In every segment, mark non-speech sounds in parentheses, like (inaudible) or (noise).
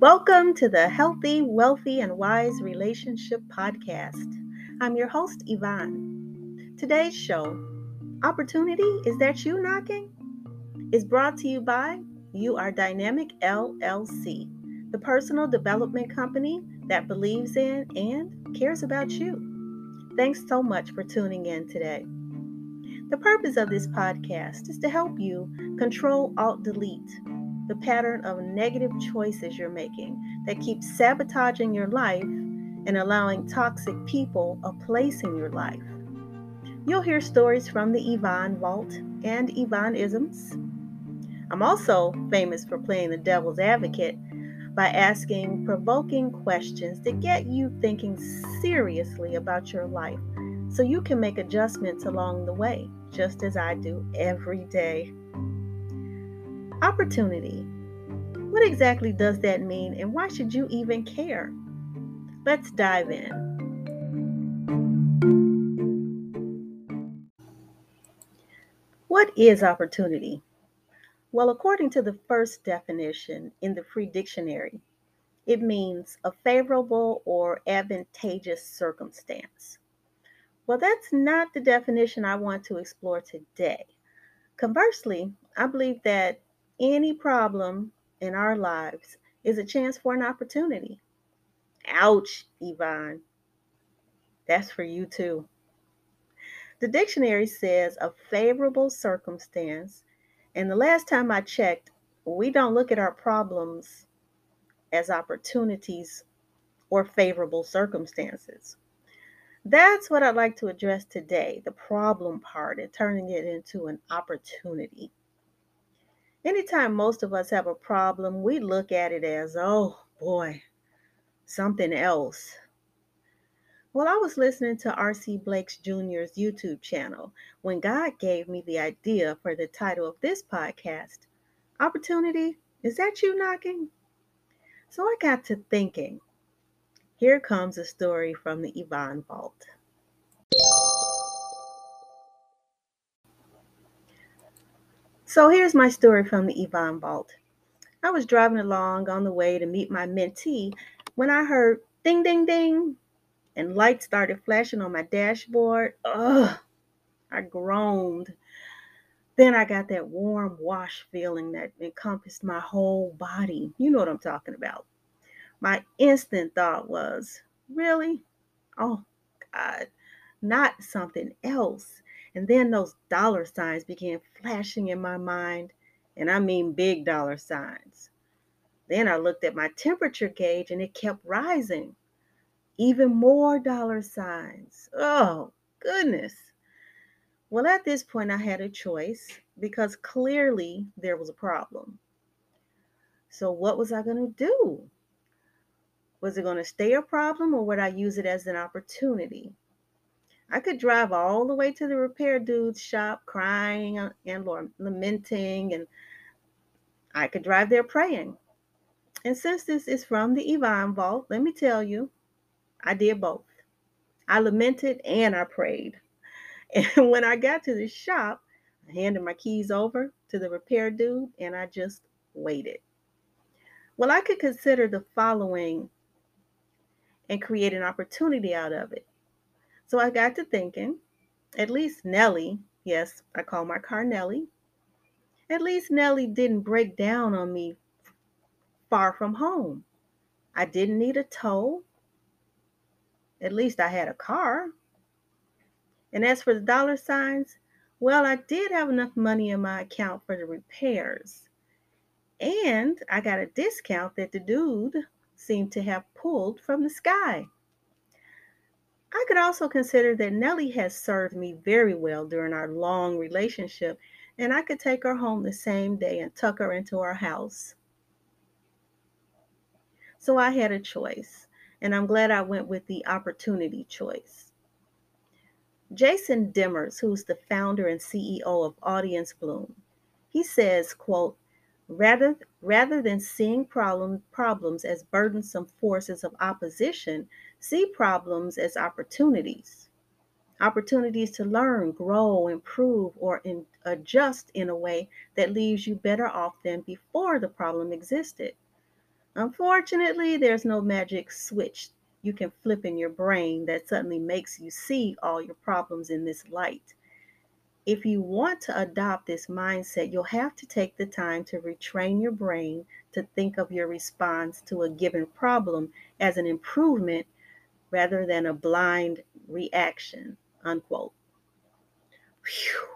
Welcome to the Healthy, Wealthy, and Wise Relationship Podcast. I'm your host, Yvonne. Today's show, Opportunity Is That You Knocking? is brought to you by You Are Dynamic LLC, the personal development company that believes in and cares about you. Thanks so much for tuning in today. The purpose of this podcast is to help you control Alt Delete the pattern of negative choices you're making that keeps sabotaging your life and allowing toxic people a place in your life. You'll hear stories from the Yvonne Vault and Yvonne Isms. I'm also famous for playing the devil's advocate by asking provoking questions to get you thinking seriously about your life so you can make adjustments along the way, just as I do every day. Opportunity. What exactly does that mean, and why should you even care? Let's dive in. What is opportunity? Well, according to the first definition in the Free Dictionary, it means a favorable or advantageous circumstance. Well, that's not the definition I want to explore today. Conversely, I believe that any problem in our lives is a chance for an opportunity. Ouch, Yvonne. That's for you too. The dictionary says a favorable circumstance, and the last time I checked, we don't look at our problems as opportunities or favorable circumstances. That's what I'd like to address today the problem part and turning it into an opportunity. Anytime most of us have a problem, we look at it as, oh boy, something else. Well, I was listening to R.C. Blakes Jr.'s YouTube channel when God gave me the idea for the title of this podcast Opportunity, is that you knocking? So I got to thinking. Here comes a story from the Yvonne Vault. So here's my story from the Yvonne Vault. I was driving along on the way to meet my mentee when I heard ding, ding, ding, and lights started flashing on my dashboard. Ugh, I groaned. Then I got that warm wash feeling that encompassed my whole body. You know what I'm talking about. My instant thought was, really? Oh, God, not something else. And then those dollar signs began flashing in my mind, and I mean big dollar signs. Then I looked at my temperature gauge and it kept rising. Even more dollar signs. Oh, goodness. Well, at this point, I had a choice because clearly there was a problem. So, what was I going to do? Was it going to stay a problem or would I use it as an opportunity? I could drive all the way to the repair dude's shop crying uh, and lamenting, and I could drive there praying. And since this is from the Yvonne Vault, let me tell you, I did both. I lamented and I prayed. (laughs) And when I got to the shop, I handed my keys over to the repair dude and I just waited. Well, I could consider the following and create an opportunity out of it. So I got to thinking, at least Nellie, yes, I call my car Nellie, at least Nellie didn't break down on me far from home. I didn't need a tow. At least I had a car. And as for the dollar signs, well, I did have enough money in my account for the repairs. And I got a discount that the dude seemed to have pulled from the sky. I could also consider that Nellie has served me very well during our long relationship, and I could take her home the same day and tuck her into our house. So I had a choice, and I'm glad I went with the opportunity choice. Jason Demers, who's the founder and CEO of Audience Bloom, he says, quote, rather, rather than seeing problem, problems as burdensome forces of opposition, See problems as opportunities. opportunities to learn, grow, improve, or in, adjust in a way that leaves you better off than before the problem existed. Unfortunately, there's no magic switch you can flip in your brain that suddenly makes you see all your problems in this light. If you want to adopt this mindset, you'll have to take the time to retrain your brain to think of your response to a given problem as an improvement rather than a blind reaction. Unquote. Whew.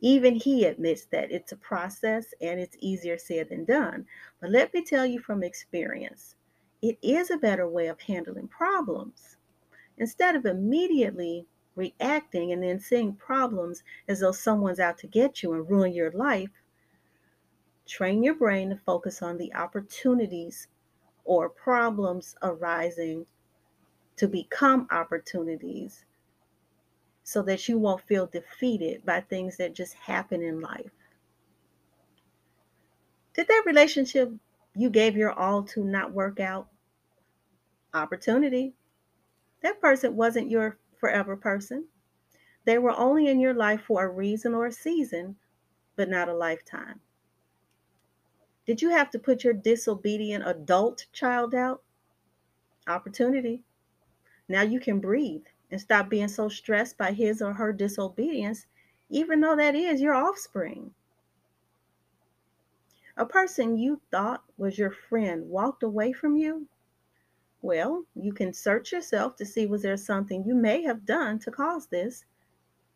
Even he admits that it's a process and it's easier said than done. But let me tell you from experience, it is a better way of handling problems. Instead of immediately reacting and then seeing problems as though someone's out to get you and ruin your life, train your brain to focus on the opportunities or problems arising to become opportunities so that you won't feel defeated by things that just happen in life. Did that relationship you gave your all to not work out? Opportunity. That person wasn't your forever person. They were only in your life for a reason or a season, but not a lifetime. Did you have to put your disobedient adult child out? Opportunity. Now you can breathe and stop being so stressed by his or her disobedience, even though that is your offspring. A person you thought was your friend walked away from you well, you can search yourself to see was there something you may have done to cause this.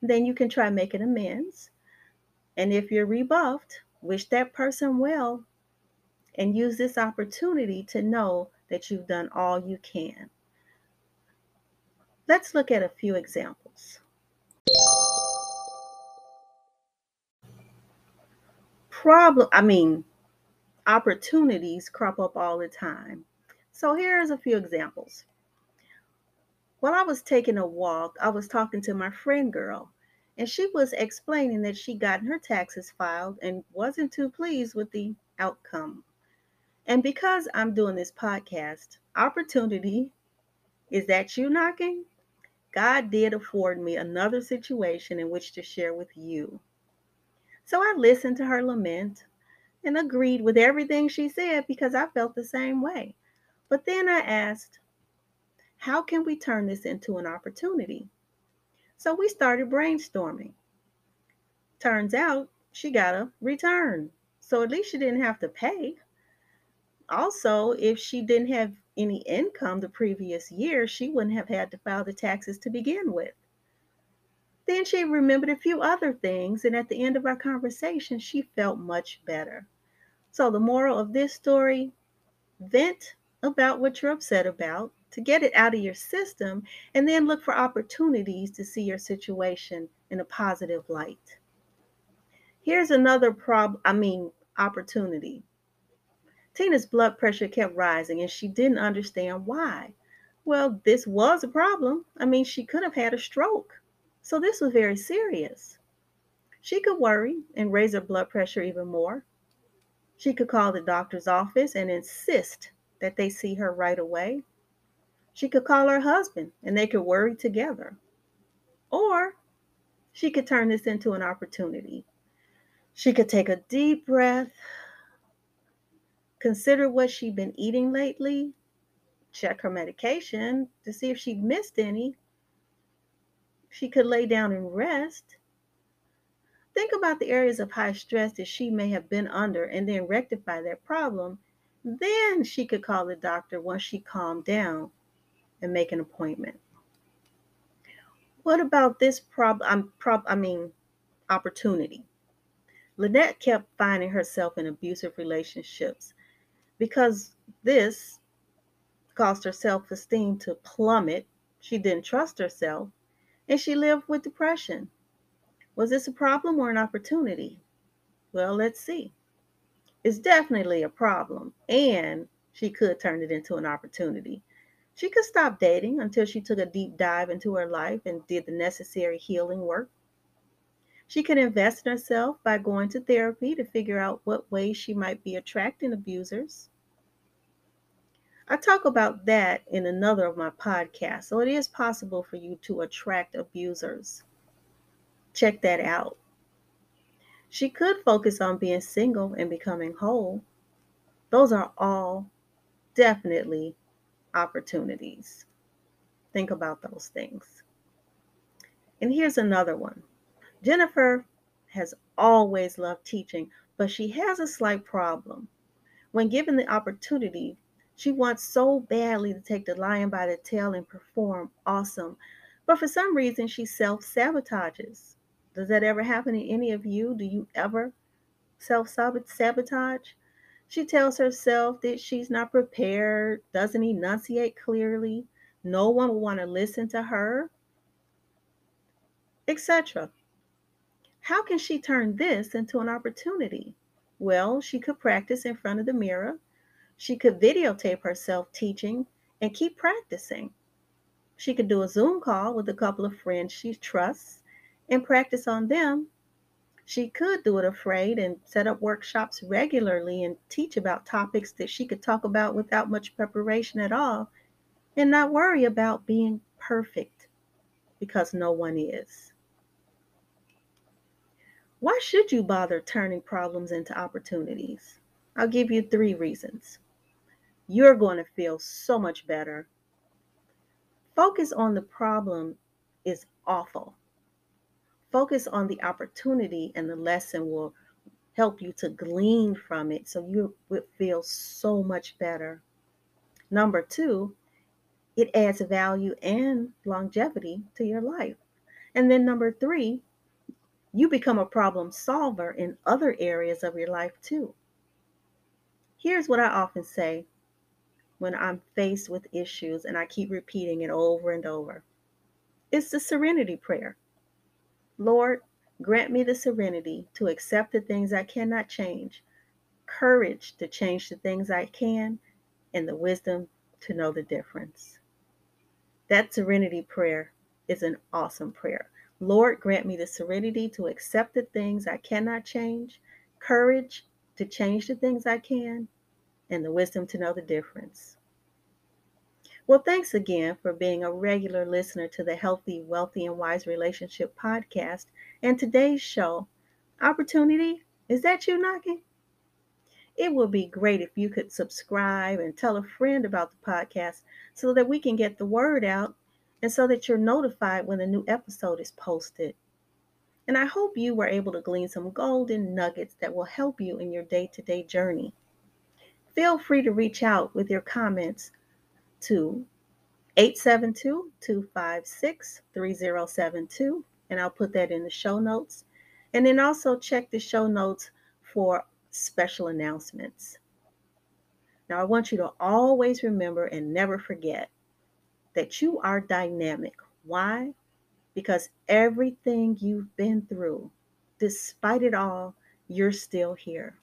Then you can try making amends. And if you're rebuffed, wish that person well and use this opportunity to know that you've done all you can. Let's look at a few examples. Problem, I mean, opportunities crop up all the time. So here's a few examples. While I was taking a walk, I was talking to my friend girl, and she was explaining that she gotten her taxes filed and wasn't too pleased with the outcome. And because I'm doing this podcast, opportunity is that you knocking? God did afford me another situation in which to share with you. So I listened to her lament and agreed with everything she said because I felt the same way. But then I asked, how can we turn this into an opportunity? So we started brainstorming. Turns out she got a return. So at least she didn't have to pay. Also, if she didn't have any income the previous year, she wouldn't have had to file the taxes to begin with. Then she remembered a few other things, and at the end of our conversation, she felt much better. So, the moral of this story vent about what you're upset about, to get it out of your system, and then look for opportunities to see your situation in a positive light. Here's another problem, I mean, opportunity. Tina's blood pressure kept rising and she didn't understand why. Well, this was a problem. I mean, she could have had a stroke. So this was very serious. She could worry and raise her blood pressure even more. She could call the doctor's office and insist that they see her right away. She could call her husband and they could worry together. Or she could turn this into an opportunity. She could take a deep breath, consider what she'd been eating lately, check her medication to see if she'd missed any. She could lay down and rest. Think about the areas of high stress that she may have been under and then rectify that problem then she could call the doctor once she calmed down and make an appointment. What about this problem? Um, I'm prob- I mean, opportunity. Lynette kept finding herself in abusive relationships because this caused her self esteem to plummet. She didn't trust herself and she lived with depression. Was this a problem or an opportunity? Well, let's see is definitely a problem, and she could turn it into an opportunity. She could stop dating until she took a deep dive into her life and did the necessary healing work. She could invest in herself by going to therapy to figure out what ways she might be attracting abusers. I talk about that in another of my podcasts, so it is possible for you to attract abusers. Check that out. She could focus on being single and becoming whole. Those are all definitely opportunities. Think about those things. And here's another one Jennifer has always loved teaching, but she has a slight problem. When given the opportunity, she wants so badly to take the lion by the tail and perform awesome, but for some reason she self sabotages. Does that ever happen to any of you? Do you ever self sabotage? She tells herself that she's not prepared, doesn't enunciate clearly, no one will want to listen to her, etc. How can she turn this into an opportunity? Well, she could practice in front of the mirror. She could videotape herself teaching and keep practicing. She could do a Zoom call with a couple of friends she trusts and practice on them. She could do it afraid and set up workshops regularly and teach about topics that she could talk about without much preparation at all and not worry about being perfect because no one is. Why should you bother turning problems into opportunities? I'll give you three reasons. You're going to feel so much better. Focus on the problem is awful. Focus on the opportunity, and the lesson will help you to glean from it so you feel so much better. Number two, it adds value and longevity to your life. And then number three, you become a problem solver in other areas of your life too. Here's what I often say when I'm faced with issues and I keep repeating it over and over it's the serenity prayer. Lord, grant me the serenity to accept the things I cannot change, courage to change the things I can, and the wisdom to know the difference. That serenity prayer is an awesome prayer. Lord, grant me the serenity to accept the things I cannot change, courage to change the things I can, and the wisdom to know the difference. Well, thanks again for being a regular listener to the Healthy, Wealthy, and Wise Relationship podcast and today's show. Opportunity, is that you knocking? It would be great if you could subscribe and tell a friend about the podcast so that we can get the word out and so that you're notified when a new episode is posted. And I hope you were able to glean some golden nuggets that will help you in your day to day journey. Feel free to reach out with your comments to 872 256 3072, and I'll put that in the show notes. And then also check the show notes for special announcements. Now, I want you to always remember and never forget that you are dynamic. Why? Because everything you've been through, despite it all, you're still here.